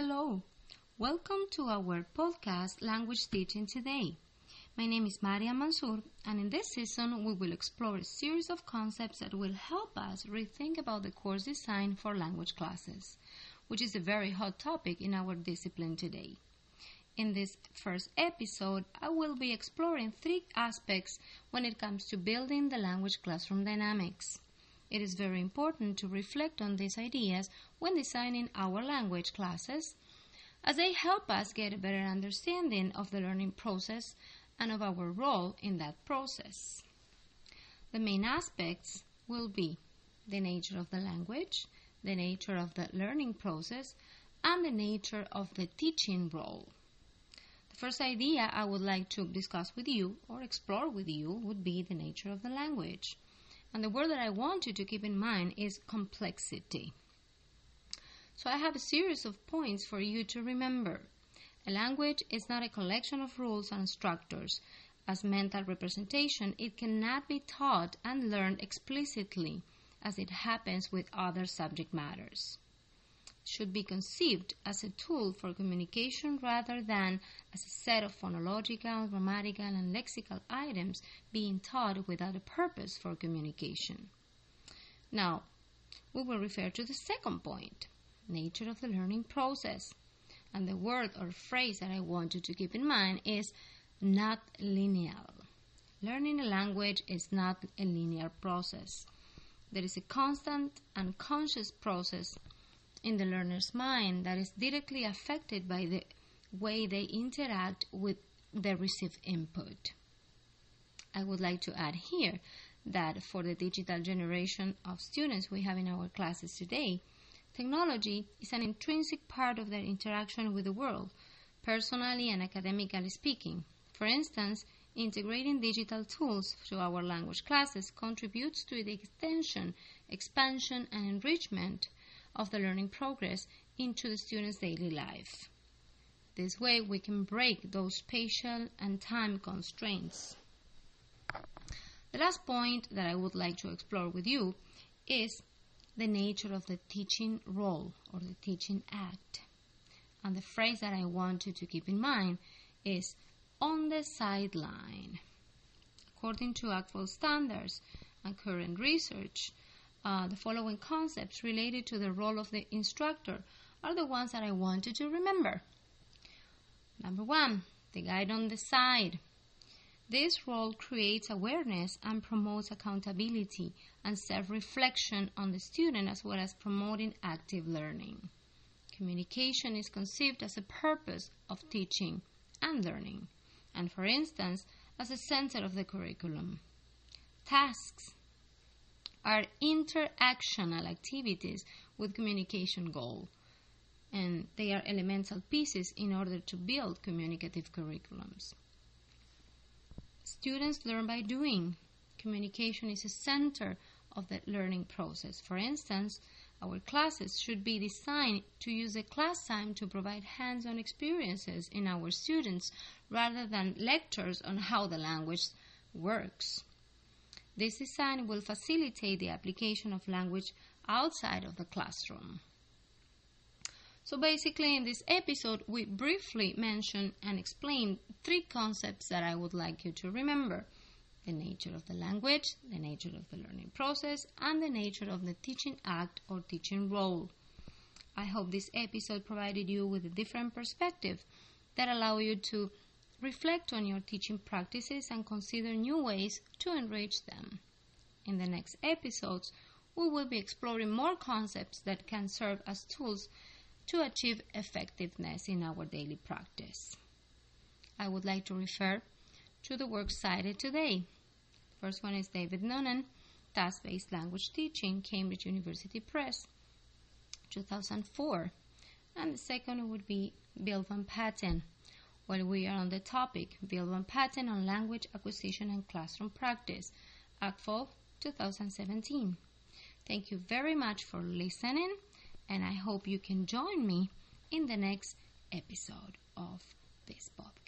Hello, welcome to our podcast Language Teaching Today. My name is Maria Mansour, and in this season, we will explore a series of concepts that will help us rethink about the course design for language classes, which is a very hot topic in our discipline today. In this first episode, I will be exploring three aspects when it comes to building the language classroom dynamics. It is very important to reflect on these ideas when designing our language classes, as they help us get a better understanding of the learning process and of our role in that process. The main aspects will be the nature of the language, the nature of the learning process, and the nature of the teaching role. The first idea I would like to discuss with you or explore with you would be the nature of the language. And the word that I want you to keep in mind is complexity. So I have a series of points for you to remember. A language is not a collection of rules and structures. As mental representation, it cannot be taught and learned explicitly as it happens with other subject matters should be conceived as a tool for communication rather than as a set of phonological, grammatical, and lexical items being taught without a purpose for communication. Now, we will refer to the second point nature of the learning process. And the word or phrase that I want you to keep in mind is not linear. Learning a language is not a linear process. There is a constant and conscious process in the learner's mind that is directly affected by the way they interact with the received input. I would like to add here that for the digital generation of students we have in our classes today, technology is an intrinsic part of their interaction with the world, personally and academically speaking. For instance, integrating digital tools to our language classes contributes to the extension, expansion, and enrichment of the learning progress into the student's daily life. This way, we can break those spatial and time constraints. The last point that I would like to explore with you is the nature of the teaching role or the teaching act. And the phrase that I want you to keep in mind is on the sideline. According to actual standards and current research, uh, the following concepts related to the role of the instructor are the ones that I want you to remember. Number one, the guide on the side. This role creates awareness and promotes accountability and self reflection on the student as well as promoting active learning. Communication is conceived as a purpose of teaching and learning, and for instance, as a center of the curriculum. Tasks are interactional activities with communication goal and they are elemental pieces in order to build communicative curriculums. Students learn by doing. Communication is a center of the learning process. For instance, our classes should be designed to use the class time to provide hands on experiences in our students rather than lectures on how the language works. This design will facilitate the application of language outside of the classroom. So basically in this episode we briefly mentioned and explained three concepts that I would like you to remember. The nature of the language, the nature of the learning process, and the nature of the teaching act or teaching role. I hope this episode provided you with a different perspective that allow you to reflect on your teaching practices and consider new ways to enrich them. In the next episodes, we will be exploring more concepts that can serve as tools to achieve effectiveness in our daily practice. I would like to refer to the works cited today. First one is David Nunan, Task Based Language Teaching, Cambridge University Press, 2004. And the second would be Bill Van Patten, while we are on the topic, Bill Van Patten on Language Acquisition and Classroom Practice, ACTFL 2017. Thank you very much for listening, and I hope you can join me in the next episode of this podcast.